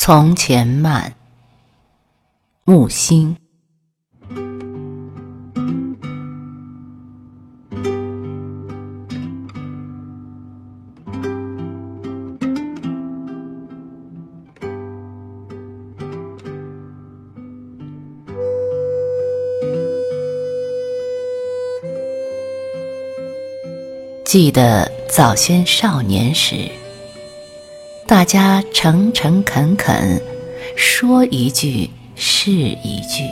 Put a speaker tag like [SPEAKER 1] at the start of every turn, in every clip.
[SPEAKER 1] 从前慢，木心。记得早先少年时。大家诚诚恳恳，说一句是一句。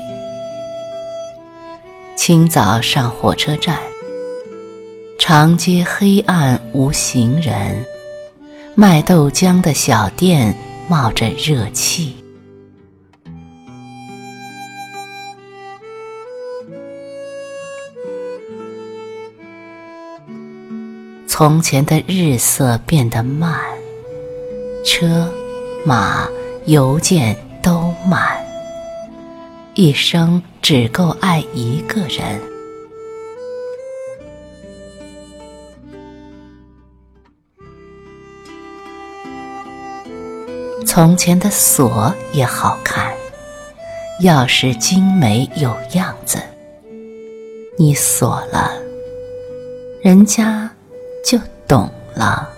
[SPEAKER 1] 清早上火车站，长街黑暗无行人，卖豆浆的小店冒着热气。从前的日色变得慢。车马邮件都慢，一生只够爱一个人。从前的锁也好看，钥匙精美有样子，你锁了，人家就懂了。